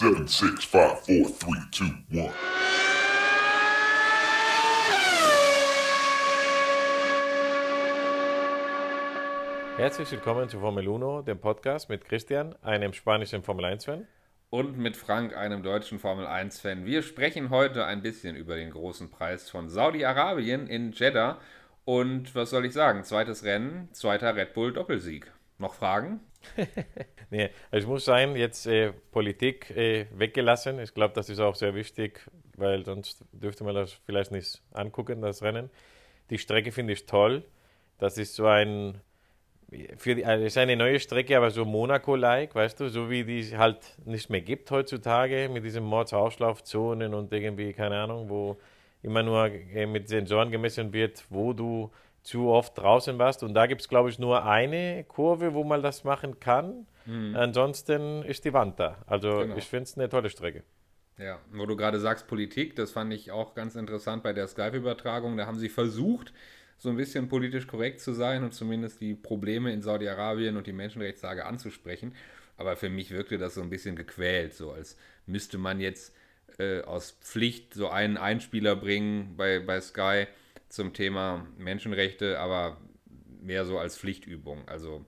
Seven, six, five, four, three, two, one. Herzlich willkommen zu Formel 1, dem Podcast mit Christian, einem spanischen Formel 1-Fan. Und mit Frank, einem deutschen Formel 1-Fan. Wir sprechen heute ein bisschen über den großen Preis von Saudi-Arabien in Jeddah. Und was soll ich sagen? Zweites Rennen, zweiter Red Bull Doppelsieg. Noch Fragen? nee, es muss sein, jetzt äh, Politik äh, weggelassen. Ich glaube, das ist auch sehr wichtig, weil sonst dürfte man das vielleicht nicht angucken, das Rennen. Die Strecke finde ich toll. Das ist so ein, für die, also ist eine neue Strecke, aber so Monaco-like, weißt du, so wie die es halt nicht mehr gibt heutzutage mit diesen Mordsausschlaufzonen und irgendwie, keine Ahnung, wo immer nur äh, mit Sensoren gemessen wird, wo du zu oft draußen warst. Und da gibt es, glaube ich, nur eine Kurve, wo man das machen kann. Mhm. Ansonsten ist die Wand da. Also genau. ich finde es eine tolle Strecke. Ja, wo du gerade sagst Politik, das fand ich auch ganz interessant bei der Skype-Übertragung. Da haben sie versucht, so ein bisschen politisch korrekt zu sein und zumindest die Probleme in Saudi-Arabien und die Menschenrechtslage anzusprechen. Aber für mich wirkte das so ein bisschen gequält, so als müsste man jetzt äh, aus Pflicht so einen Einspieler bringen bei, bei Sky zum Thema Menschenrechte, aber mehr so als Pflichtübung. Also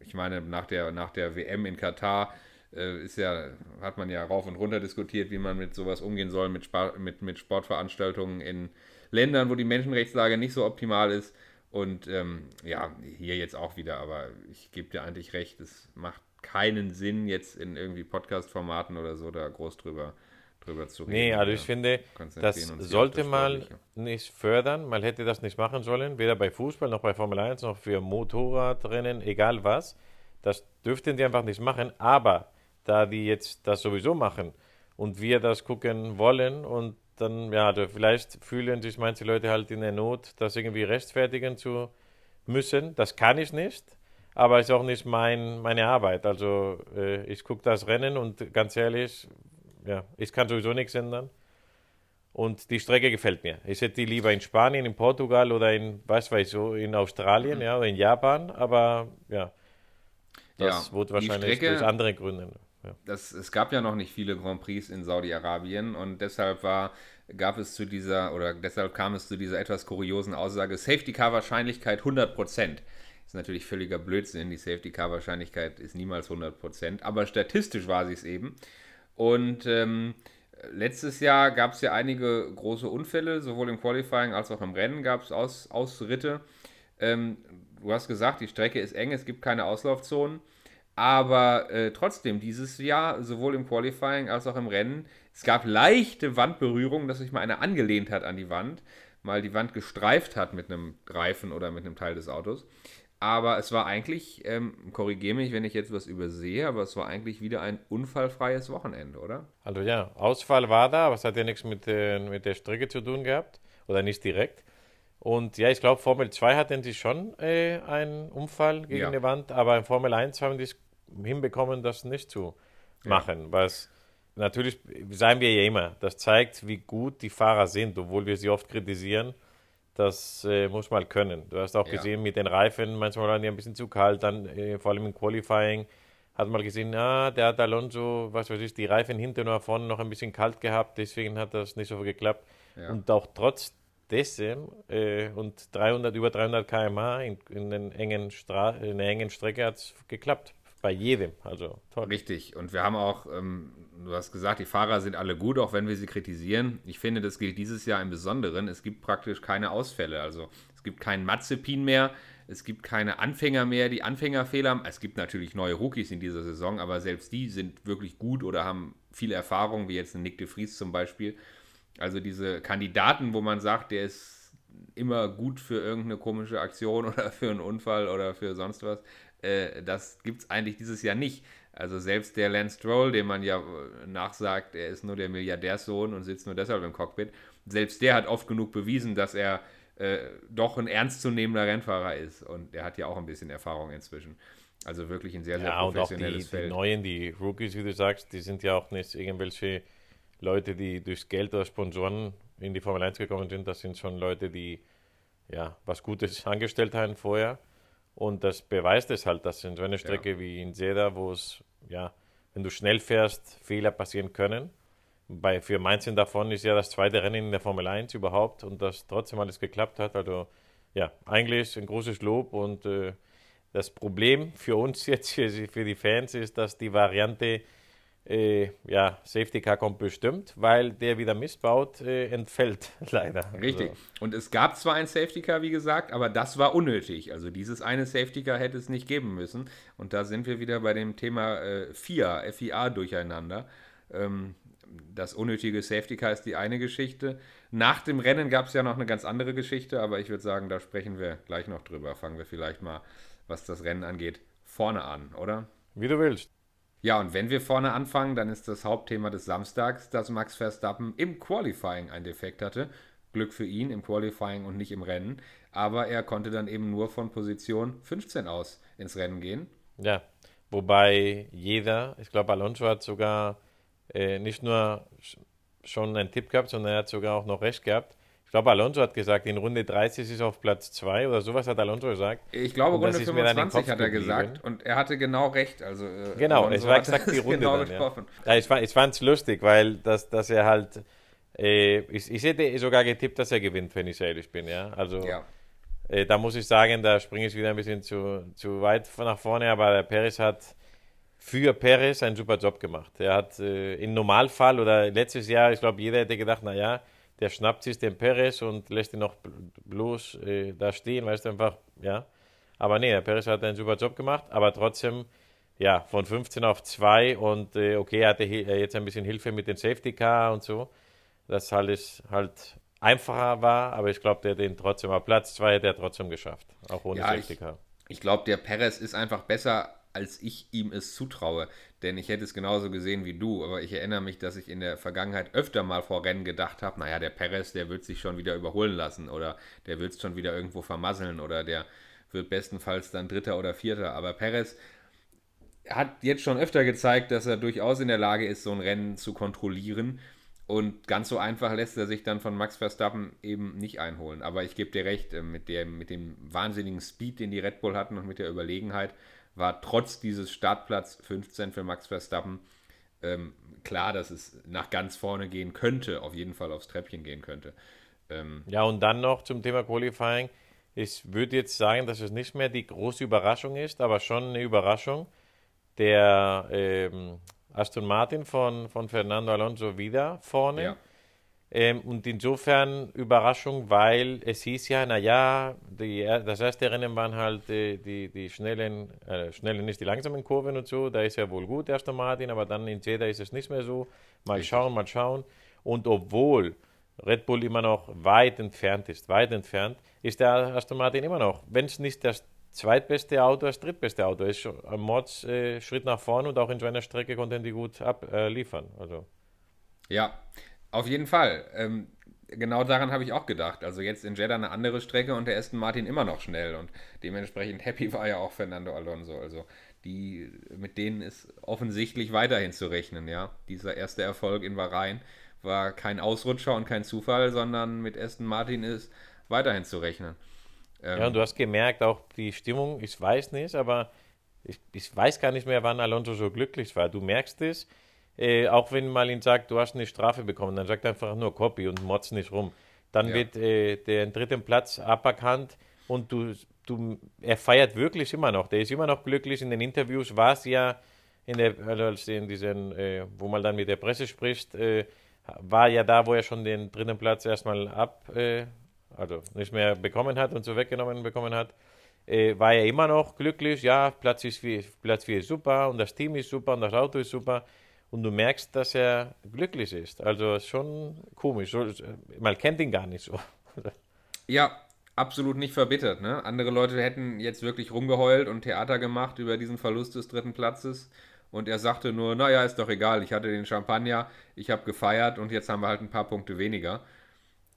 ich meine, nach der, nach der WM in Katar äh, ist ja, hat man ja rauf und runter diskutiert, wie man mit sowas umgehen soll, mit, mit, mit Sportveranstaltungen in Ländern, wo die Menschenrechtslage nicht so optimal ist. Und ähm, ja, hier jetzt auch wieder, aber ich gebe dir eigentlich recht, es macht keinen Sinn, jetzt in irgendwie Podcast-Formaten oder so da groß drüber drüber zu reden. Nee, also ich finde, das sollte man nicht fördern. Man hätte das nicht machen sollen, weder bei Fußball noch bei Formel 1 noch für Motorradrennen, egal was. Das dürften die einfach nicht machen. Aber da die jetzt das sowieso machen und wir das gucken wollen und dann, ja, also vielleicht fühlen sich manche Leute halt in der Not, das irgendwie rechtfertigen zu müssen. Das kann ich nicht, aber ist auch nicht mein, meine Arbeit. Also äh, ich gucke das Rennen und ganz ehrlich, ja, ich kann sowieso nichts ändern. Und die Strecke gefällt mir. Ich hätte die lieber in Spanien, in Portugal oder in, was weiß ich, in Australien mhm. ja, oder in Japan. Aber ja, das ja, wird wahrscheinlich Strecke, durch andere Gründe. Ja. Das, es gab ja noch nicht viele Grand Prix in Saudi-Arabien und deshalb war, gab es zu dieser, oder deshalb kam es zu dieser etwas kuriosen Aussage, Safety Car Wahrscheinlichkeit 100 Prozent. Ist natürlich völliger Blödsinn. Die Safety Car Wahrscheinlichkeit ist niemals 100 Prozent, aber statistisch war sie es eben. Und ähm, letztes Jahr gab es ja einige große Unfälle, sowohl im Qualifying als auch im Rennen gab es Aus, Ausritte. Ähm, du hast gesagt, die Strecke ist eng, es gibt keine Auslaufzonen. Aber äh, trotzdem, dieses Jahr, sowohl im Qualifying als auch im Rennen, es gab leichte Wandberührungen, dass sich mal einer angelehnt hat an die Wand, mal die Wand gestreift hat mit einem Reifen oder mit einem Teil des Autos. Aber es war eigentlich, ähm, korrigiere mich, wenn ich jetzt was übersehe, aber es war eigentlich wieder ein unfallfreies Wochenende, oder? Also ja, Ausfall war da, aber es hat ja nichts mit, äh, mit der Strecke zu tun gehabt. Oder nicht direkt. Und ja, ich glaube, Formel 2 hatten sie schon äh, einen Unfall gegen ja. die Wand, aber in Formel 1 haben die es hinbekommen, das nicht zu machen. Ja. Was natürlich, sagen wir ja immer, das zeigt, wie gut die Fahrer sind, obwohl wir sie oft kritisieren das äh, muss man können. Du hast auch ja. gesehen mit den Reifen, manchmal waren die ein bisschen zu kalt, dann äh, vor allem im Qualifying hat man gesehen, ah, der hat Alonso, was weiß ich, die Reifen hinten oder vorne noch ein bisschen kalt gehabt, deswegen hat das nicht so geklappt. Ja. Und auch trotz dessen äh, und 300, über 300 km/h in, in, in, engen Stra in einer engen Strecke hat es geklappt. Bei jedem, also toll. Richtig, und wir haben auch, ähm, du hast gesagt, die Fahrer sind alle gut, auch wenn wir sie kritisieren. Ich finde, das gilt dieses Jahr im Besonderen. Es gibt praktisch keine Ausfälle. Also es gibt keinen Mazepin mehr, es gibt keine Anfänger mehr, die Anfängerfehler. Es gibt natürlich neue Rookies in dieser Saison, aber selbst die sind wirklich gut oder haben viel Erfahrung, wie jetzt ein Nick de Vries zum Beispiel. Also diese Kandidaten, wo man sagt, der ist immer gut für irgendeine komische Aktion oder für einen Unfall oder für sonst was, äh, das gibt es eigentlich dieses Jahr nicht. Also selbst der Lance Stroll, dem man ja äh, nachsagt, er ist nur der Milliardärssohn und sitzt nur deshalb im Cockpit, selbst der hat oft genug bewiesen, dass er äh, doch ein ernstzunehmender Rennfahrer ist. Und er hat ja auch ein bisschen Erfahrung inzwischen. Also wirklich ein sehr, sehr ja, professionelles und auch die, Feld. Die Neuen, die Rookies, wie du sagst, die sind ja auch nicht irgendwelche Leute, die durchs Geld oder Sponsoren in die Formel 1 gekommen sind. Das sind schon Leute, die ja was Gutes angestellt haben vorher und das beweist es halt, dass in so einer Strecke ja. wie in Seda, wo es ja wenn du schnell fährst, Fehler passieren können. Bei, für manchen davon ist ja das zweite Rennen in der Formel 1 überhaupt und das trotzdem alles geklappt hat. Also ja, eigentlich ein großes Lob und äh, das Problem für uns jetzt, für die Fans, ist, dass die Variante äh, ja, Safety Car kommt bestimmt, weil der wieder missbaut, äh, entfällt leider. Richtig. Also. Und es gab zwar ein Safety Car, wie gesagt, aber das war unnötig. Also dieses eine Safety Car hätte es nicht geben müssen. Und da sind wir wieder bei dem Thema äh, FIA, FIA durcheinander. Ähm, das unnötige Safety Car ist die eine Geschichte. Nach dem Rennen gab es ja noch eine ganz andere Geschichte, aber ich würde sagen, da sprechen wir gleich noch drüber. Fangen wir vielleicht mal, was das Rennen angeht, vorne an, oder? Wie du willst. Ja, und wenn wir vorne anfangen, dann ist das Hauptthema des Samstags, dass Max Verstappen im Qualifying einen Defekt hatte. Glück für ihn im Qualifying und nicht im Rennen. Aber er konnte dann eben nur von Position 15 aus ins Rennen gehen. Ja, wobei jeder, ich glaube, Alonso hat sogar äh, nicht nur schon einen Tipp gehabt, sondern er hat sogar auch noch recht gehabt. Ich glaube, Alonso hat gesagt, in Runde 30 ist auf Platz 2 oder sowas hat Alonso gesagt. Ich glaube, Runde 25 hat er gesagt und er hatte genau recht. Also, äh, genau, Alonso es war exakt die Runde. Genau dann, ja. Ja, ich fand es lustig, weil das, dass er halt. Äh, ich, ich hätte sogar getippt, dass er gewinnt, wenn ich ehrlich bin. Ja? Also, ja. Äh, da muss ich sagen, da springe ich wieder ein bisschen zu, zu weit nach vorne, aber der Perez hat für Perez einen super Job gemacht. Er hat äh, im Normalfall oder letztes Jahr, ich glaube, jeder hätte gedacht, naja, der schnappt sich den Perez und lässt ihn noch bloß äh, da stehen, weißt du, einfach, ja. Aber nee, der Perez hat einen super Job gemacht, aber trotzdem, ja, von 15 auf 2 und äh, okay, er hatte äh, jetzt ein bisschen Hilfe mit dem Safety Car und so, dass alles halt einfacher war, aber ich glaube, der den trotzdem auf Platz 2 hätte er trotzdem geschafft, auch ohne ja, Safety Car. Ich, ich glaube, der Perez ist einfach besser als ich ihm es zutraue. Denn ich hätte es genauso gesehen wie du, aber ich erinnere mich, dass ich in der Vergangenheit öfter mal vor Rennen gedacht habe, naja, der Perez, der wird sich schon wieder überholen lassen oder der wird es schon wieder irgendwo vermasseln oder der wird bestenfalls dann Dritter oder Vierter. Aber Perez hat jetzt schon öfter gezeigt, dass er durchaus in der Lage ist, so ein Rennen zu kontrollieren. Und ganz so einfach lässt er sich dann von Max Verstappen eben nicht einholen. Aber ich gebe dir recht, äh, mit dem, mit dem wahnsinnigen Speed, den die Red Bull hatten und mit der Überlegenheit, war trotz dieses Startplatz 15 für Max Verstappen ähm, klar, dass es nach ganz vorne gehen könnte, auf jeden Fall aufs Treppchen gehen könnte. Ähm, ja, und dann noch zum Thema Qualifying. Ich würde jetzt sagen, dass es nicht mehr die große Überraschung ist, aber schon eine Überraschung. Der ähm, Aston Martin von, von Fernando Alonso wieder vorne. Ja. Ähm, und insofern Überraschung, weil es hieß ja, naja, die, das erste Rennen waren halt die, die, die schnellen, äh, schnellen nicht die langsamen Kurven und so, da ist ja wohl gut, erster Martin, aber dann in Jeddah ist es nicht mehr so. Mal schauen, mal schauen. Und obwohl Red Bull immer noch weit entfernt ist, weit entfernt, ist der Aston Martin immer noch, wenn es nicht das zweitbeste Auto, das drittbeste Auto ist, ein Mords äh, Schritt nach vorne und auch in so einer Strecke konnten die gut abliefern. Äh, also. Ja, auf jeden Fall. Ähm, genau daran habe ich auch gedacht. Also jetzt in Jeddah eine andere Strecke und der Aston Martin immer noch schnell und dementsprechend happy war ja auch Fernando Alonso. Also die, mit denen ist offensichtlich weiterhin zu rechnen, ja. Dieser erste Erfolg in Bahrain war kein Ausrutscher und kein Zufall, sondern mit Aston Martin ist weiterhin zu rechnen. Ähm, ja, und du hast gemerkt, auch die Stimmung, ich weiß nicht, aber ich, ich weiß gar nicht mehr, wann Alonso so glücklich war. Du merkst es, äh, auch wenn man ihn sagt, du hast eine Strafe bekommen, dann sagt er einfach nur Copy und motzt nicht rum. Dann ja. wird äh, der dritten Platz aberkannt und du, du, er feiert wirklich immer noch. Der ist immer noch glücklich. In den Interviews war es ja, in der, also in diesen, äh, wo man dann mit der Presse spricht, äh, war ja da, wo er schon den dritten Platz erstmal ab, äh, also nicht mehr bekommen hat und so weggenommen bekommen hat. Äh, war er immer noch glücklich, ja, Platz 4 Platz ist super und das Team ist super und das Auto ist super und du merkst, dass er glücklich ist. Also schon komisch. Man kennt ihn gar nicht so. Ja, absolut nicht verbittert. Ne? Andere Leute hätten jetzt wirklich rumgeheult und Theater gemacht über diesen Verlust des dritten Platzes. Und er sagte nur, naja, ist doch egal, ich hatte den Champagner, ich habe gefeiert und jetzt haben wir halt ein paar Punkte weniger.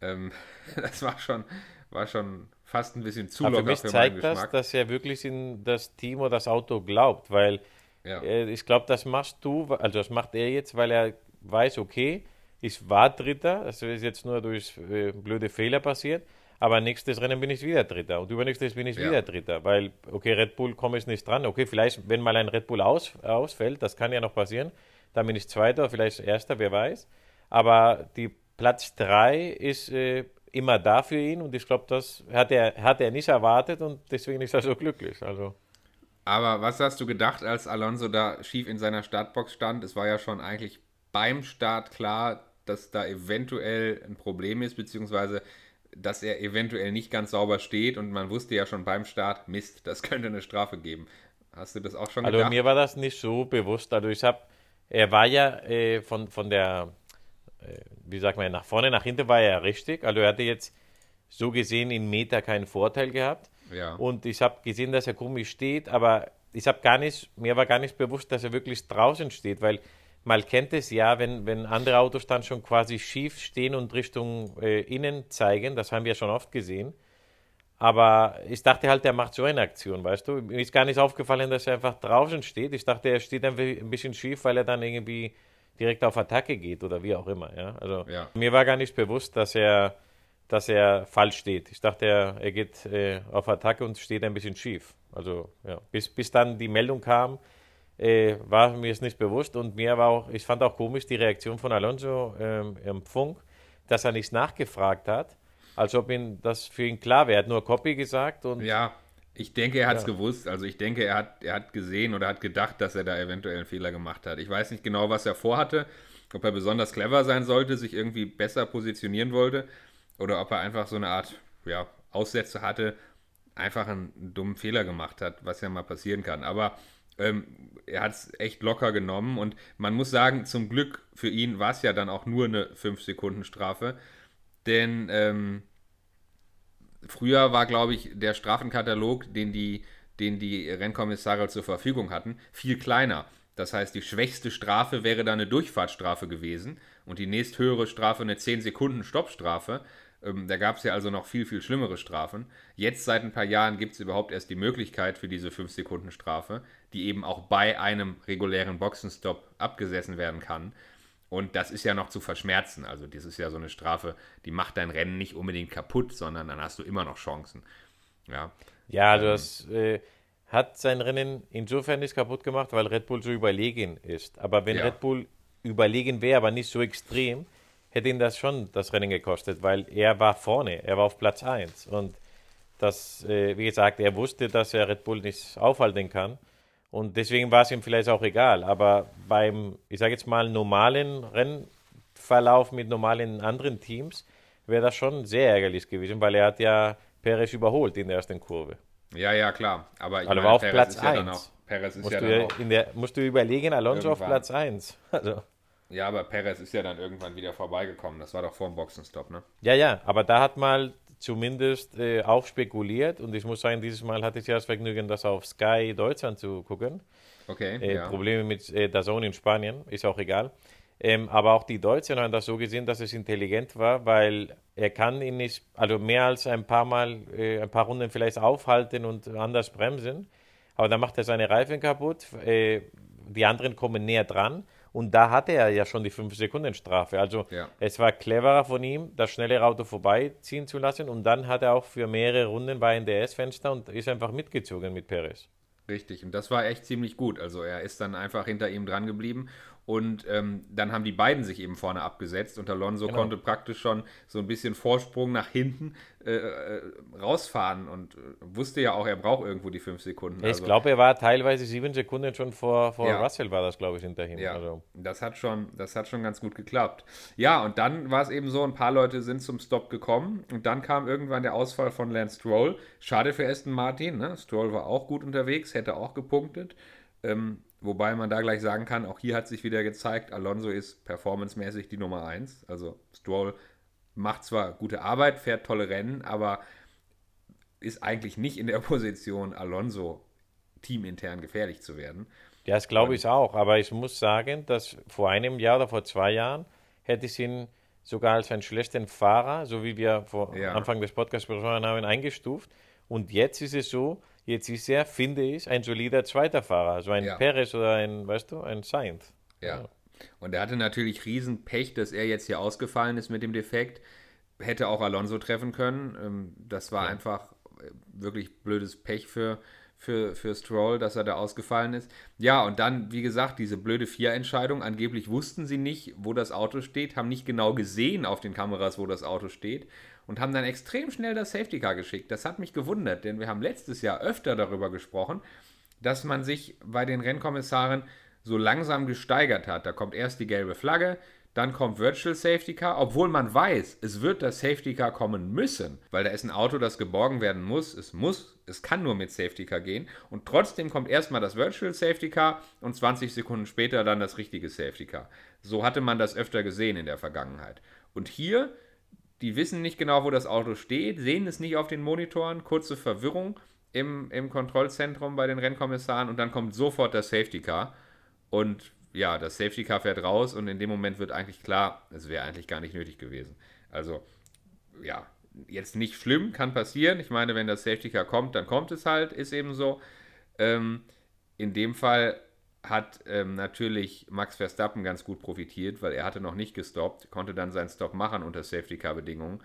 Ähm, das war schon, war schon fast ein bisschen zu Aber locker für mich für zeigt das, dass er wirklich in das Team oder das Auto glaubt, weil ja. Äh, ich glaube, das machst du, also das macht er jetzt, weil er weiß, okay, ich war Dritter, das ist jetzt nur durch äh, blöde Fehler passiert, aber nächstes Rennen bin ich wieder Dritter und übernächstes bin ich ja. wieder Dritter, weil, okay, Red Bull komme ich nicht dran. Okay, vielleicht, wenn mal ein Red Bull aus, ausfällt, das kann ja noch passieren, dann bin ich Zweiter, vielleicht Erster, wer weiß. Aber die Platz 3 ist äh, immer da für ihn und ich glaube, das hat er, hat er nicht erwartet und deswegen ist er so glücklich. Also. Aber was hast du gedacht, als Alonso da schief in seiner Startbox stand? Es war ja schon eigentlich beim Start klar, dass da eventuell ein Problem ist, beziehungsweise dass er eventuell nicht ganz sauber steht und man wusste ja schon beim Start, Mist, das könnte eine Strafe geben. Hast du das auch schon also gedacht? Also mir war das nicht so bewusst. Also ich habe, er war ja äh, von, von der, äh, wie sagt man, nach vorne, nach hinten war er richtig. Also er hatte jetzt so gesehen in Meter keinen Vorteil gehabt. Ja. Und ich habe gesehen, dass er komisch steht, aber ich habe gar nicht, mir war gar nicht bewusst, dass er wirklich draußen steht, weil man kennt es ja, wenn, wenn andere Autos dann schon quasi schief stehen und Richtung äh, innen zeigen, das haben wir schon oft gesehen. Aber ich dachte halt, er macht so eine Aktion, weißt du? Mir ist gar nicht aufgefallen, dass er einfach draußen steht. Ich dachte, er steht ein bisschen schief, weil er dann irgendwie direkt auf Attacke geht oder wie auch immer. Ja? Also ja. mir war gar nicht bewusst, dass er, dass er falsch steht. Ich dachte, er, er geht äh, auf Attacke und steht ein bisschen schief. Also ja, bis, bis dann die Meldung kam, äh, war mir es nicht bewusst und mir war auch, ich fand auch komisch die Reaktion von Alonso ähm, im Funk, dass er nicht nachgefragt hat, als ob ihn das für ihn klar wäre. Er hat nur Copy gesagt und. Ja, ich denke, er hat es ja. gewusst. Also ich denke, er hat, er hat gesehen oder hat gedacht, dass er da eventuell einen Fehler gemacht hat. Ich weiß nicht genau, was er vorhatte, ob er besonders clever sein sollte, sich irgendwie besser positionieren wollte oder ob er einfach so eine Art ja, Aussätze hatte, einfach einen, dummen Fehler gemacht hat, was ja mal passieren kann. Aber ähm, er hat es echt locker genommen und man muss sagen, zum Glück für ihn war es ja dann auch nur eine 5-Sekunden-Strafe, denn ähm, früher war, glaube ich, der Strafenkatalog, den die, den die Rennkommissare zur Verfügung hatten, viel kleiner. Das heißt, die schwächste Strafe wäre dann eine Durchfahrtsstrafe gewesen und die nächsthöhere Strafe eine 10-Sekunden-Stoppstrafe. Ähm, da gab es ja also noch viel, viel schlimmere Strafen. Jetzt seit ein paar Jahren gibt es überhaupt erst die Möglichkeit für diese 5-Sekunden-Strafe, die eben auch bei einem regulären Boxenstopp abgesessen werden kann. Und das ist ja noch zu verschmerzen. Also, das ist ja so eine Strafe, die macht dein Rennen nicht unbedingt kaputt, sondern dann hast du immer noch Chancen. Ja, ja also das äh, hat sein Rennen insofern nicht kaputt gemacht, weil Red Bull so überlegen ist. Aber wenn ja. Red Bull überlegen wäre, aber nicht so extrem, hätte ihn das schon das Rennen gekostet, weil er war vorne, er war auf Platz 1 und das, äh, wie gesagt, er wusste, dass er Red Bull nicht aufhalten kann und deswegen war es ihm vielleicht auch egal, aber beim, ich sage jetzt mal, normalen Rennverlauf mit normalen anderen Teams wäre das schon sehr ärgerlich gewesen, weil er hat ja Perez überholt in der ersten Kurve. Ja, ja, klar, aber ich also meine, war auf Perez Platz 1. Ja Perez ist musst, ja du, in der, musst du überlegen, Alonso irgendwann. auf Platz 1. Also. Ja, aber Perez ist ja dann irgendwann wieder vorbeigekommen. Das war doch vor dem Boxenstopp, ne? Ja, ja, aber da hat mal zumindest äh, auch spekuliert und ich muss sagen, dieses Mal hatte ich ja das Vergnügen, das auf Sky Deutschland zu gucken. Okay. Äh, ja. Probleme mit äh, der Zone in Spanien, ist auch egal. Ähm, aber auch die Deutschen haben das so gesehen, dass es intelligent war, weil er kann ihn nicht, also mehr als ein paar Mal, äh, ein paar Runden vielleicht aufhalten und anders bremsen. Aber dann macht er seine Reifen kaputt. Äh, die anderen kommen näher dran und da hatte er ja schon die 5-Sekunden-Strafe. Also ja. es war cleverer von ihm, das schnellere Auto vorbeiziehen zu lassen. Und dann hat er auch für mehrere Runden bei NDS-Fenster und ist einfach mitgezogen mit Perez. Richtig, und das war echt ziemlich gut. Also er ist dann einfach hinter ihm dran geblieben und ähm, dann haben die beiden sich eben vorne abgesetzt und Alonso genau. konnte praktisch schon so ein bisschen Vorsprung nach hinten äh, äh, rausfahren und äh, wusste ja auch, er braucht irgendwo die fünf Sekunden. Ich also, glaube, er war teilweise sieben Sekunden schon vor, vor ja. Russell, war das, glaube ich, hinterhin. Ja, also. das, hat schon, das hat schon ganz gut geklappt. Ja, und dann war es eben so, ein paar Leute sind zum Stop gekommen und dann kam irgendwann der Ausfall von Lance Stroll. Schade für Aston Martin, ne? Stroll war auch gut unterwegs, hätte auch gepunktet. Ähm, Wobei man da gleich sagen kann, auch hier hat sich wieder gezeigt, Alonso ist performancemäßig die Nummer 1. Also Stroll macht zwar gute Arbeit, fährt tolle Rennen, aber ist eigentlich nicht in der Position, Alonso teamintern gefährlich zu werden. Ja, das glaube ich auch. Aber ich muss sagen, dass vor einem Jahr oder vor zwei Jahren hätte ich ihn sogar als einen schlechten Fahrer, so wie wir vor ja. Anfang des Podcasts besprochen haben, eingestuft. Und jetzt ist es so, Jetzt ist er, finde ich, ein solider zweiter Fahrer. So ein ja. Perez oder ein, weißt du, ein Sainz. Ja. Und er hatte natürlich Riesenpech, dass er jetzt hier ausgefallen ist mit dem Defekt. hätte auch Alonso treffen können. Ähm, das war ja. einfach äh, wirklich blödes Pech für, für, für Stroll, dass er da ausgefallen ist. Ja, und dann, wie gesagt, diese blöde Vier-Entscheidung. Angeblich wussten sie nicht, wo das Auto steht, haben nicht genau gesehen auf den Kameras, wo das Auto steht und haben dann extrem schnell das Safety Car geschickt. Das hat mich gewundert, denn wir haben letztes Jahr öfter darüber gesprochen, dass man sich bei den Rennkommissaren so langsam gesteigert hat. Da kommt erst die gelbe Flagge, dann kommt Virtual Safety Car, obwohl man weiß, es wird das Safety Car kommen müssen, weil da ist ein Auto, das geborgen werden muss. Es muss, es kann nur mit Safety Car gehen. Und trotzdem kommt erstmal das Virtual Safety Car und 20 Sekunden später dann das richtige Safety Car. So hatte man das öfter gesehen in der Vergangenheit. Und hier, die wissen nicht genau, wo das Auto steht, sehen es nicht auf den Monitoren, kurze Verwirrung im, im Kontrollzentrum bei den Rennkommissaren und dann kommt sofort das Safety Car. Und ja, das Safety Car fährt raus und in dem Moment wird eigentlich klar, es wäre eigentlich gar nicht nötig gewesen. Also, ja, jetzt nicht schlimm, kann passieren. Ich meine, wenn das Safety Car kommt, dann kommt es halt, ist eben so. Ähm, in dem Fall hat ähm, natürlich Max Verstappen ganz gut profitiert, weil er hatte noch nicht gestoppt, konnte dann seinen Stop machen unter Safety Car Bedingungen.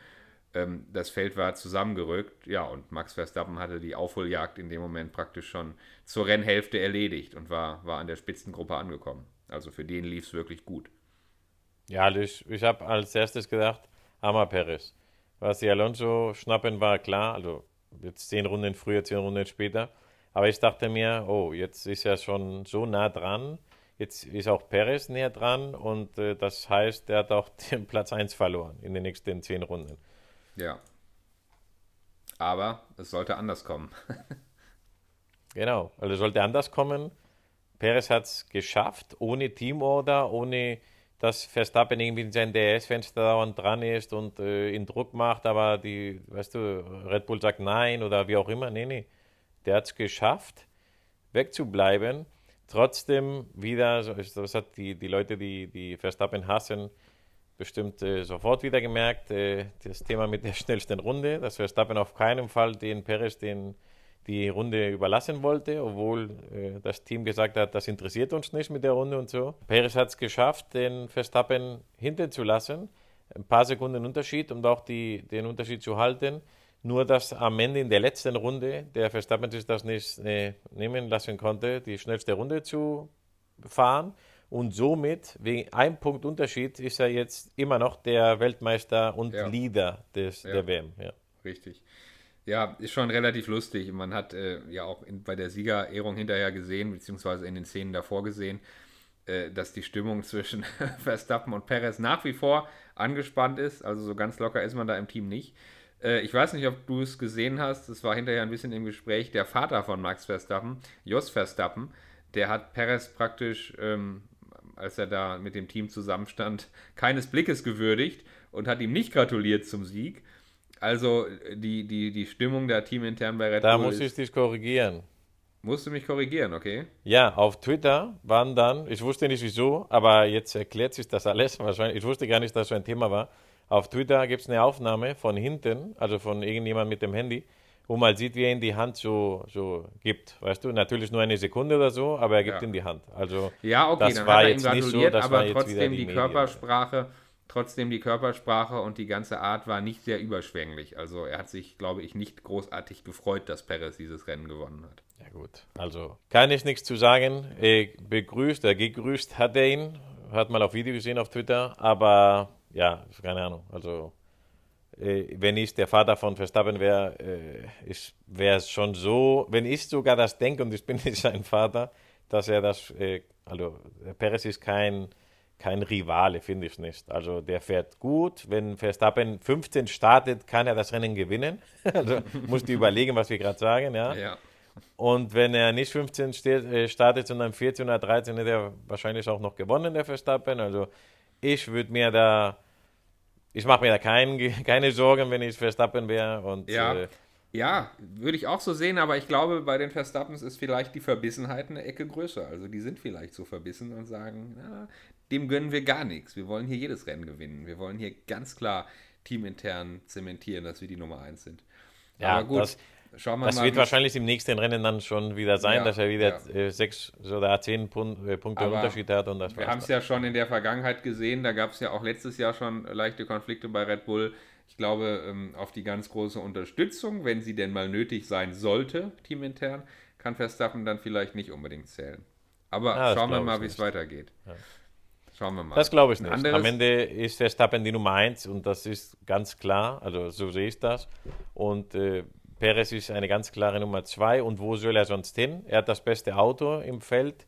Ähm, das Feld war zusammengerückt, ja, und Max Verstappen hatte die Aufholjagd in dem Moment praktisch schon zur Rennhälfte erledigt und war, war an der Spitzengruppe angekommen. Also für den lief es wirklich gut. Ja, ich, ich habe als erstes gedacht, Hammer Perez. Was die Alonso schnappen war klar, also jetzt zehn Runden früher, zehn Runden später. Aber ich dachte mir, oh, jetzt ist er schon so nah dran. Jetzt ist auch Perez näher dran und äh, das heißt, er hat auch den Platz 1 verloren in den nächsten zehn Runden. Ja. Aber es sollte anders kommen. genau, also es sollte anders kommen. Perez hat es geschafft, ohne Teamorder, ohne dass Verstappen irgendwie in sein DS-Fenster dauernd dran ist und äh, ihn Druck macht, aber die, weißt du, Red Bull sagt nein oder wie auch immer. Nee, nee. Der hat es geschafft, wegzubleiben. Trotzdem wieder, das hat die, die Leute, die, die Verstappen hassen, bestimmt äh, sofort wieder gemerkt, äh, das Thema mit der schnellsten Runde, dass Verstappen auf keinen Fall den Perez den die Runde überlassen wollte, obwohl äh, das Team gesagt hat, das interessiert uns nicht mit der Runde und so. Perez hat es geschafft, den Verstappen hinten zu lassen. Ein paar Sekunden Unterschied, um auch die, den Unterschied zu halten. Nur, dass am Ende in der letzten Runde der Verstappen sich das nicht äh, nehmen lassen konnte, die schnellste Runde zu fahren. Und somit, wegen einem Punkt Unterschied, ist er jetzt immer noch der Weltmeister und ja. Leader des, ja. der WM. Ja. Richtig. Ja, ist schon relativ lustig. Man hat äh, ja auch in, bei der Siegerehrung hinterher gesehen, beziehungsweise in den Szenen davor gesehen, äh, dass die Stimmung zwischen Verstappen und Perez nach wie vor angespannt ist. Also so ganz locker ist man da im Team nicht. Äh, ich weiß nicht, ob du es gesehen hast. Es war hinterher ein bisschen im Gespräch. Der Vater von Max Verstappen, Jos Verstappen, der hat Perez praktisch, ähm, als er da mit dem Team zusammenstand, keines Blickes gewürdigt und hat ihm nicht gratuliert zum Sieg also die, die, die Stimmung der Teamintern bei Red da Bull. Da muss ich dich korrigieren. Musst du mich korrigieren, okay? Ja, auf Twitter waren dann, ich wusste nicht wieso, aber jetzt erklärt sich das alles wahrscheinlich. Ich wusste gar nicht, dass so ein Thema war. Auf Twitter gibt es eine Aufnahme von hinten, also von irgendjemand mit dem Handy, wo man sieht, wie er in die Hand so, so gibt. Weißt du, natürlich nur eine Sekunde oder so, aber er gibt ja. in die Hand. Also ja, okay, das war jetzt nicht so, das aber war jetzt trotzdem die, die Körpersprache Trotzdem die Körpersprache und die ganze Art war nicht sehr überschwänglich. Also er hat sich, glaube ich, nicht großartig gefreut, dass Perez dieses Rennen gewonnen hat. Ja gut, also kann ich nichts zu sagen. Begrüßt, er gegrüßt hat er ihn, hat mal auf Video gesehen auf Twitter, aber ja, keine Ahnung. Also äh, wenn ich der Vater von Verstappen wäre, äh, wäre es schon so, wenn ich sogar das denke und ich bin nicht sein Vater, dass er das, äh, also Perez ist kein kein Rivale, finde ich nicht. Also der fährt gut. Wenn Verstappen 15 startet, kann er das Rennen gewinnen. also musst du überlegen, was wir gerade sagen. Ja? ja. Und wenn er nicht 15 äh, startet, sondern 14 oder 13, hätte er wahrscheinlich auch noch gewonnen, der Verstappen. Also ich würde mir da, ich mache mir da kein, keine Sorgen, wenn ich Verstappen wäre. Und ja. Äh, ja, würde ich auch so sehen, aber ich glaube, bei den Verstappens ist vielleicht die Verbissenheit eine Ecke größer. Also die sind vielleicht so verbissen und sagen, na, dem gönnen wir gar nichts. Wir wollen hier jedes Rennen gewinnen. Wir wollen hier ganz klar teamintern zementieren, dass wir die Nummer 1 sind. Ja, aber gut. Das, schauen wir das mal. wird wahrscheinlich im nächsten Rennen dann schon wieder sein, Ja, dass er wieder ja. äh, sechs oder zehn äh, Punkte Aber Unterschied hat und das Wir haben es ja schon in der Vergangenheit gesehen, da gab es ja auch letztes Jahr schon leichte Konflikte bei Red Bull. Ich glaube, ähm, auf die ganz große Unterstützung, wenn sie denn mal nötig sein sollte, teamintern, kann Verstappen dann vielleicht nicht unbedingt zählen. Aber das schauen wir mal, wie es weitergeht. Schauen wir mal. Das glaube ich Ein nicht. Am Ende ist Verstappen die Nummer eins und das ist ganz klar. Also so sehe ich das. Und äh, Perez ist eine ganz klare Nummer zwei. Und wo soll er sonst hin? Er hat das beste Auto im Feld.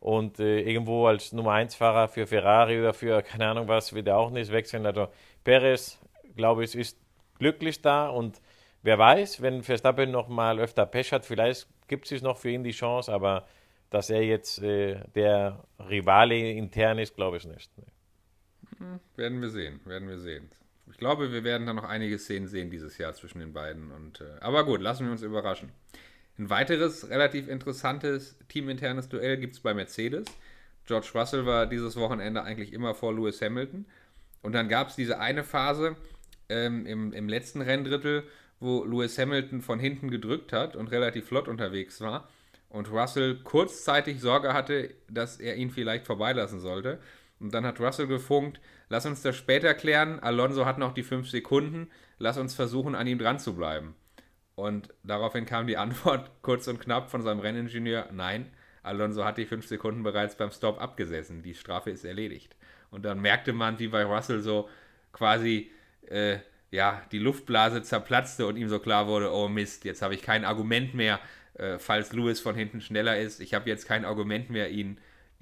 Und äh, irgendwo als Nummer eins Fahrer für Ferrari oder für keine Ahnung was wird er auch nicht wechseln. Also Perez, glaube ich, ist glücklich da. Und wer weiß, wenn Verstappen noch mal öfter Pech hat, vielleicht gibt es noch für ihn die Chance. Aber dass er jetzt äh, der Rivale intern ist, glaube ich nicht. Werden wir sehen, werden wir sehen. Ich glaube, wir werden da noch einige Szenen sehen dieses Jahr zwischen den beiden. Und, äh, aber gut, lassen wir uns überraschen. Ein weiteres relativ interessantes teaminternes Duell gibt es bei Mercedes. George Russell war dieses Wochenende eigentlich immer vor Lewis Hamilton. Und dann gab es diese eine Phase ähm, im, im letzten Renndrittel, wo Lewis Hamilton von hinten gedrückt hat und relativ flott unterwegs war. Und Russell kurzzeitig Sorge hatte, dass er ihn vielleicht vorbeilassen sollte. Und dann hat Russell gefunkt, lass uns das später klären. Alonso hat noch die fünf Sekunden, lass uns versuchen, an ihm dran zu bleiben. Und daraufhin kam die Antwort kurz und knapp von seinem Renningenieur, nein, Alonso hat die fünf Sekunden bereits beim Stop abgesessen, die Strafe ist erledigt. Und dann merkte man, wie bei Russell so quasi äh, ja, die Luftblase zerplatzte und ihm so klar wurde, oh Mist, jetzt habe ich kein Argument mehr, äh, falls Lewis von hinten schneller ist. Ich habe jetzt kein Argument mehr, ihn,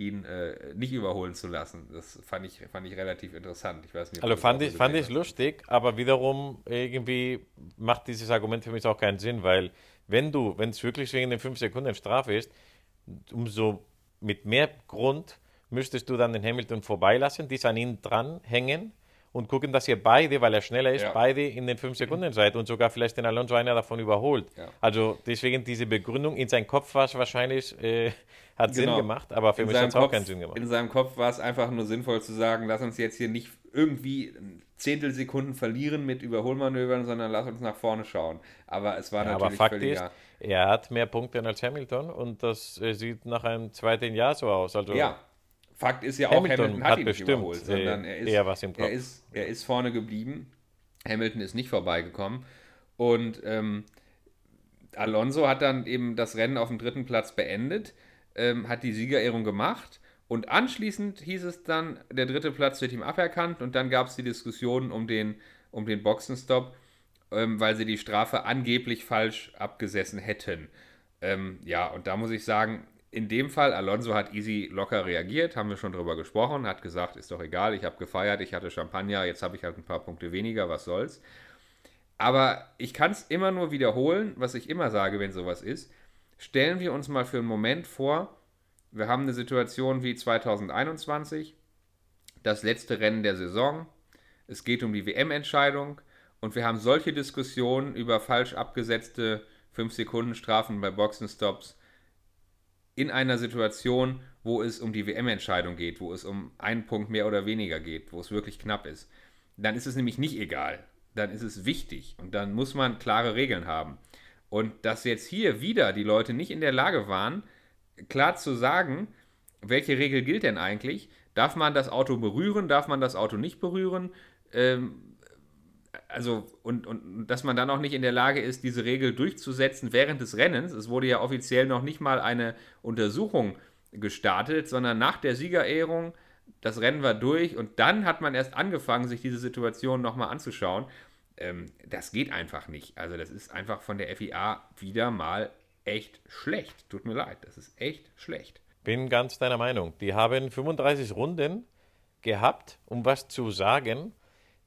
ihn äh, nicht überholen zu lassen. Das fand ich, fand ich relativ interessant. Ich weiß nicht, Also fand ich, fand ich lustig, aber wiederum irgendwie macht dieses Argument für mich auch keinen Sinn, weil wenn du, wenn es wirklich wegen den 5 Sekunden Strafe ist, umso mit mehr Grund müsstest du dann den Hamilton vorbeilassen, dich an ihn dranhängen und gucken, dass ihr beide, weil er schneller ist, Ja. beide in den 5 Sekunden seid und sogar vielleicht den Alonso einer davon überholt. Ja. Also deswegen diese Begründung in seinem Kopf war es wahrscheinlich, äh, hat Sinn Genau. gemacht, aber für in mich hat es auch keinen Sinn gemacht. in seinem Kopf war es einfach nur sinnvoll zu sagen, lass uns jetzt hier nicht irgendwie Zehntelsekunden verlieren mit Überholmanövern, sondern lass uns nach vorne schauen. Aber es war Ja, aber natürlich Fakt völlig ist, er hat mehr Punkte als Hamilton und das äh, sieht nach einem zweiten Jahr so aus. Also Ja, Fakt ist ja auch, Hamilton Hamilton, hat, hat ihn nicht überholt, äh, sondern er ist, er, ist, er ist vorne geblieben. Hamilton ist nicht vorbeigekommen. Und ähm, Alonso hat dann eben das Rennen auf dem dritten Platz beendet, ähm, hat die Siegerehrung gemacht und anschließend hieß es dann, der dritte Platz wird ihm aberkannt und dann gab es die Diskussion um den, um den Boxenstopp, ähm, weil sie die Strafe angeblich falsch abgesessen hätten. Ähm, ja, und da muss ich sagen, in dem Fall, Alonso hat easy locker reagiert, haben wir schon drüber gesprochen, hat gesagt, ist doch egal, ich habe gefeiert, ich hatte Champagner, jetzt habe ich halt ein paar Punkte weniger, was soll's. Aber ich kann es immer nur wiederholen, was ich immer sage, wenn sowas ist. Stellen wir uns mal für einen Moment vor, wir haben eine Situation wie 2021, das letzte Rennen der Saison, es geht um die WM-Entscheidung und wir haben solche Diskussionen über falsch abgesetzte 5-Sekunden-Strafen bei Boxenstops in einer Situation, wo es um die WM-Entscheidung geht, wo es um einen Punkt mehr oder weniger geht, wo es wirklich knapp ist. Dann ist es nämlich nicht egal. Dann ist es wichtig und dann muss man klare Regeln haben. Und dass jetzt hier wieder die Leute nicht in der Lage waren, klar zu sagen, welche Regel gilt denn eigentlich? Darf man das Auto berühren? Darf man das Auto nicht berühren? Ähm, also, und, und dass man dann auch nicht in der Lage ist, diese Regel durchzusetzen während des Rennens. Es wurde ja offiziell noch nicht mal eine Untersuchung gestartet, sondern nach der Siegerehrung, das Rennen war durch und dann hat man erst angefangen, sich diese Situation nochmal anzuschauen. Ähm, das geht einfach nicht. Also, das ist einfach von der FIA wieder mal echt schlecht. Tut mir leid, das ist echt schlecht. Bin ganz deiner Meinung. Die haben 35 Runden gehabt, um was zu sagen.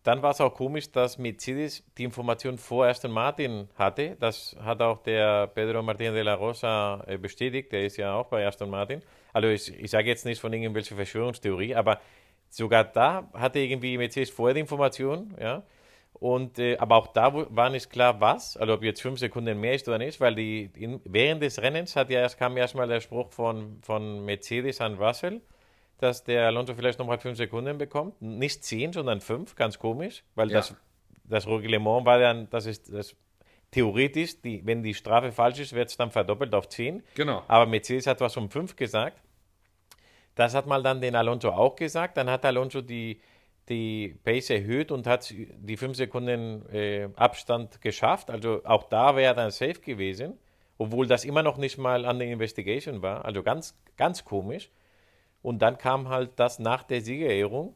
Dann war es auch komisch, dass Mercedes die Information vor Aston Martin hatte. Das hat auch der Pedro Martín de la Rosa äh, bestätigt. Der ist ja auch bei Aston Martin. Also ich, ich sage jetzt nicht von irgendwelcher Verschwörungstheorie, aber sogar da hatte irgendwie Mercedes vorher die Information, ja. Und, äh, aber auch da war nicht klar, was, also ob jetzt fünf Sekunden mehr ist oder nicht, weil die in, während des Rennens hat ja erst, kam erstmal der Spruch von, von Mercedes an Russell, dass der Alonso vielleicht nochmal fünf Sekunden bekommt. Nicht zehn, sondern fünf, ganz komisch, weil Ja. das, das Reglement war dann, das ist das theoretisch, die, wenn die Strafe falsch ist, wird es dann verdoppelt auf 10. Genau. Aber Mercedes hat was um 5 gesagt. Das hat mal dann den Alonso auch gesagt. Dann hat Alonso die, die Pace erhöht und hat die 5 Sekunden äh, Abstand geschafft. Also auch da wäre er dann safe gewesen, obwohl das immer noch nicht mal an der Investigation war. Also ganz, ganz komisch. Und dann kam halt das nach der Siegerehrung.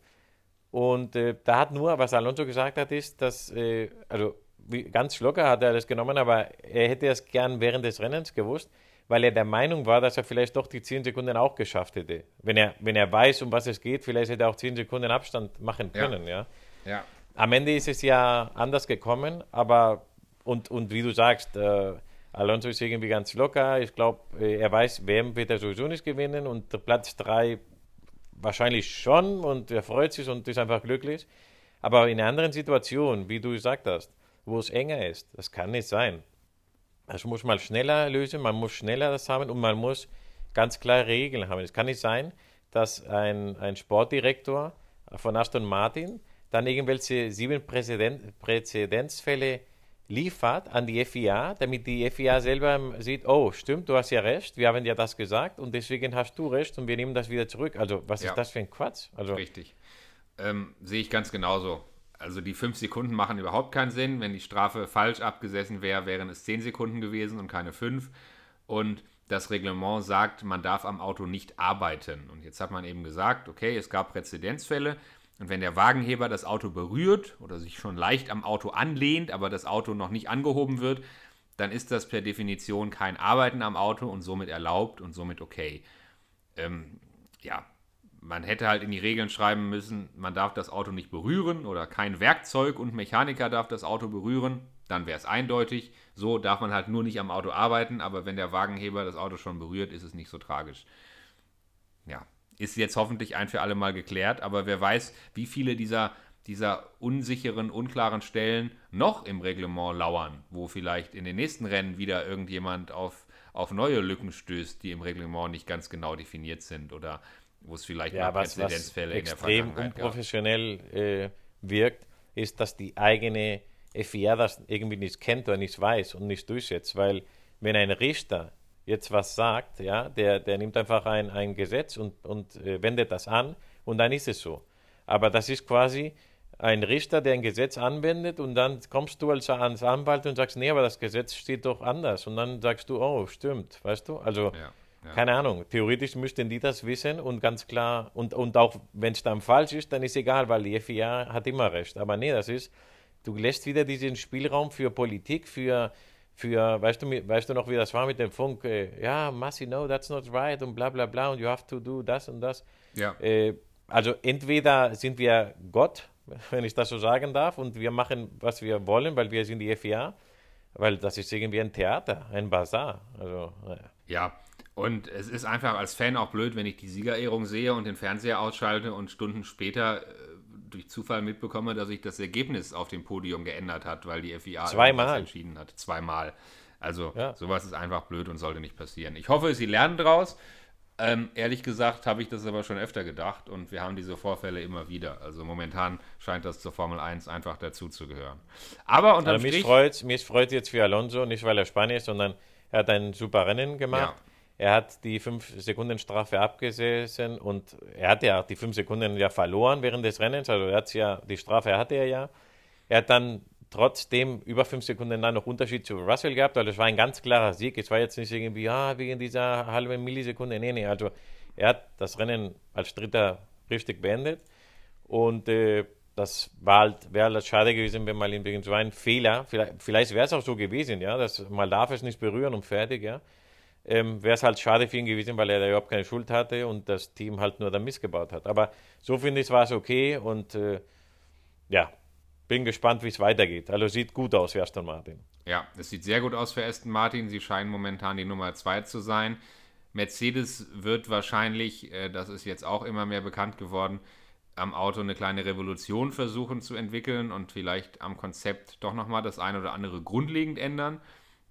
Und äh, da hat nur, was Alonso gesagt hat, ist, dass, äh, also wie, ganz locker hat er das genommen, aber er hätte es gern während des Rennens gewusst, weil er der Meinung war, dass er vielleicht doch die 10 Sekunden auch geschafft hätte. Wenn er, wenn er weiß, um was es geht, vielleicht hätte er auch 10 Sekunden Abstand machen können. Ja. ja. ja. Am Ende ist es ja anders gekommen, aber und, und wie du sagst, äh, Alonso ist irgendwie ganz locker. Ich glaube, äh, er weiß, wem wird er sowieso nicht gewinnen und Platz 3 wahrscheinlich schon und er freut sich und ist einfach glücklich. Aber in anderen Situation, wie du gesagt hast, wo es enger ist, das kann nicht sein. Das muss man schneller lösen, man muss schneller das haben und man muss ganz klare Regeln haben. Es kann nicht sein, dass ein, ein Sportdirektor von Aston Martin dann irgendwelche sieben Präzedenzfälle liefert an die FIA, damit die FIA selber sieht, oh, stimmt, du hast ja recht, wir haben ja das gesagt und deswegen hast du recht und wir nehmen das wieder zurück. Also was ja. ist das für ein Quatsch? Also, Richtig. Ähm, sehe ich ganz genauso. Also die fünf Sekunden machen überhaupt keinen Sinn. Wenn die Strafe falsch abgesessen wäre, wären es zehn Sekunden gewesen und keine fünf. Und das Reglement sagt, man darf am Auto nicht arbeiten. Und jetzt hat man eben gesagt, okay, es gab Präzedenzfälle, und wenn der Wagenheber das Auto berührt oder sich schon leicht am Auto anlehnt, aber das Auto noch nicht angehoben wird, dann ist das per Definition kein Arbeiten am Auto und somit erlaubt und somit okay. Ähm, ja, man hätte halt in die Regeln schreiben müssen, man darf das Auto nicht berühren oder kein Werkzeug und Mechaniker darf das Auto berühren, dann wäre es eindeutig. So darf man halt nur nicht am Auto arbeiten, aber wenn der Wagenheber das Auto schon berührt, ist es nicht so tragisch. Ja, ist jetzt hoffentlich ein für alle Mal geklärt, aber wer weiß, wie viele dieser, dieser unsicheren, unklaren Stellen noch im Reglement lauern, wo vielleicht in den nächsten Rennen wieder irgendjemand auf, auf neue Lücken stößt, die im Reglement nicht ganz genau definiert sind oder wo es vielleicht ja, mal was, Präzedenzfälle was in der Vergangenheit extrem unprofessionell äh, wirkt, ist, dass die eigene FIA das irgendwie nicht kennt oder nicht weiß und nicht durchsetzt, weil wenn ein Richter jetzt was sagt, ja, der, der nimmt einfach ein, ein Gesetz und, und äh, wendet das an und dann ist es so. Aber das ist quasi ein Richter, der ein Gesetz anwendet und dann kommst du als, als Anwalt und sagst, nee, aber das Gesetz steht doch anders. Und dann sagst du, oh, stimmt, weißt du? Also, ja, ja. keine Ahnung, theoretisch müssten die das wissen und ganz klar, und, und auch wenn es dann falsch ist, dann ist egal, weil die FIA hat immer recht. Aber nee, das ist, du lässt wieder diesen Spielraum für Politik, für für, weißt du, weißt du noch, wie das war mit dem Funk? Äh, ja, Massi, no, that's not right und bla bla bla und you have to do das und das. Ja. Äh, also entweder sind wir Gott, wenn ich das so sagen darf, und wir machen, was wir wollen, weil wir sind die FIA, weil das ist irgendwie ein Theater, ein Bazar. Also, naja. Ja, und es ist einfach als Fan auch blöd, wenn ich die Siegerehrung sehe und den Fernseher ausschalte und Stunden später äh, durch Zufall mitbekomme, dass sich das Ergebnis auf dem Podium geändert hat, weil die FIA Zweimal. entschieden hat. Zweimal. Also ja. sowas ist einfach blöd und sollte nicht passieren. Ich hoffe, sie lernen daraus. Ähm, ehrlich gesagt habe ich das aber schon öfter gedacht und wir haben diese Vorfälle immer wieder. Also momentan scheint das zur Formel 1 einfach dazuzugehören. Aber unterm also mich freut mich freut jetzt für Alonso, nicht weil er Spanier ist, sondern er hat ein super Rennen gemacht. Ja. Er hat die 5-Sekunden-Strafe abgesessen und er hat ja die 5 Sekunden ja verloren während des Rennens. Also er hat ja, die Strafe hatte er ja. Er hat dann trotzdem über 5 Sekunden dann noch Unterschied zu Russell gehabt. Also es war ein ganz klarer Sieg. Es war jetzt nicht irgendwie, ja, wegen dieser halben Millisekunde. Nee, nee. Also er hat das Rennen als Dritter richtig beendet. Und äh, das halt, wäre halt schade gewesen, wenn mal wegen so einen Fehler, vielleicht, vielleicht wäre es auch so gewesen, ja, dass man darf es nicht berühren und fertig, ja ähm, wäre es halt schade für ihn gewesen, weil er da überhaupt keine Schuld hatte und das Team halt nur dann missgebaut hat. Aber so finde ich, war es okay und äh, ja, bin gespannt, wie es weitergeht. Also sieht gut aus für Aston Martin. Ja, es sieht sehr gut aus für Aston Martin. Sie scheinen momentan die Nummer 2 zu sein. Mercedes wird wahrscheinlich, äh, das ist jetzt auch immer mehr bekannt geworden, am Auto eine kleine Revolution versuchen zu entwickeln und vielleicht am Konzept doch nochmal das eine oder andere grundlegend ändern.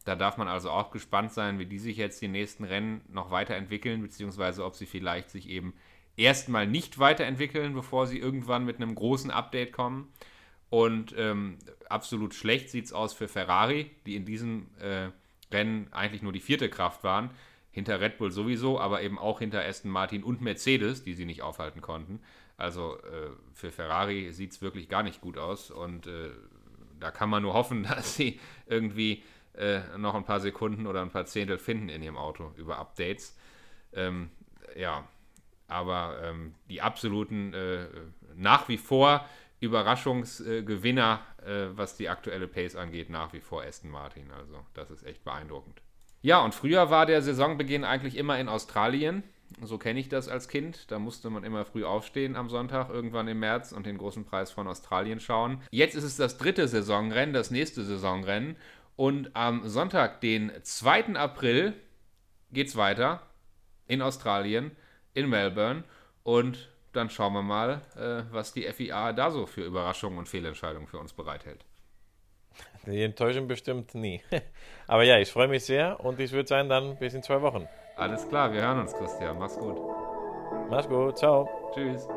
Da darf man also auch gespannt sein, wie die sich jetzt die nächsten Rennen noch weiterentwickeln, beziehungsweise ob sie vielleicht sich eben erstmal nicht weiterentwickeln, bevor sie irgendwann mit einem großen Update kommen. Und ähm, absolut schlecht sieht es aus für Ferrari, die in diesem äh, Rennen eigentlich nur die vierte Kraft waren. Hinter Red Bull sowieso, aber eben auch hinter Aston Martin und Mercedes, die sie nicht aufhalten konnten. Also äh, für Ferrari sieht es wirklich gar nicht gut aus und äh, da kann man nur hoffen, dass sie irgendwie äh, noch ein paar Sekunden oder ein paar Zehntel finden in ihrem Auto über Updates. Ähm, ja, aber ähm, die absoluten äh, nach wie vor Überraschungsgewinner, äh, was die aktuelle Pace angeht, nach wie vor Aston Martin. Also das ist echt beeindruckend. Ja, und früher war der Saisonbeginn eigentlich immer in Australien. So kenne ich das als Kind. Da musste man immer früh aufstehen am Sonntag, irgendwann im März und den großen Preis von Australien schauen. Jetzt ist es das dritte Saisonrennen, das nächste Saisonrennen. Und am Sonntag, den 2. April, geht es weiter in Australien, in Melbourne. Und dann schauen wir mal, äh, was die FIA da so für Überraschungen und Fehlentscheidungen für uns bereithält. Die enttäuschen bestimmt nie. Aber ja, ich freue mich sehr und ich würde sagen, dann bis in zwei Wochen. Alles klar, wir hören uns, Christian. Mach's gut. Mach's gut, ciao. Tschüss.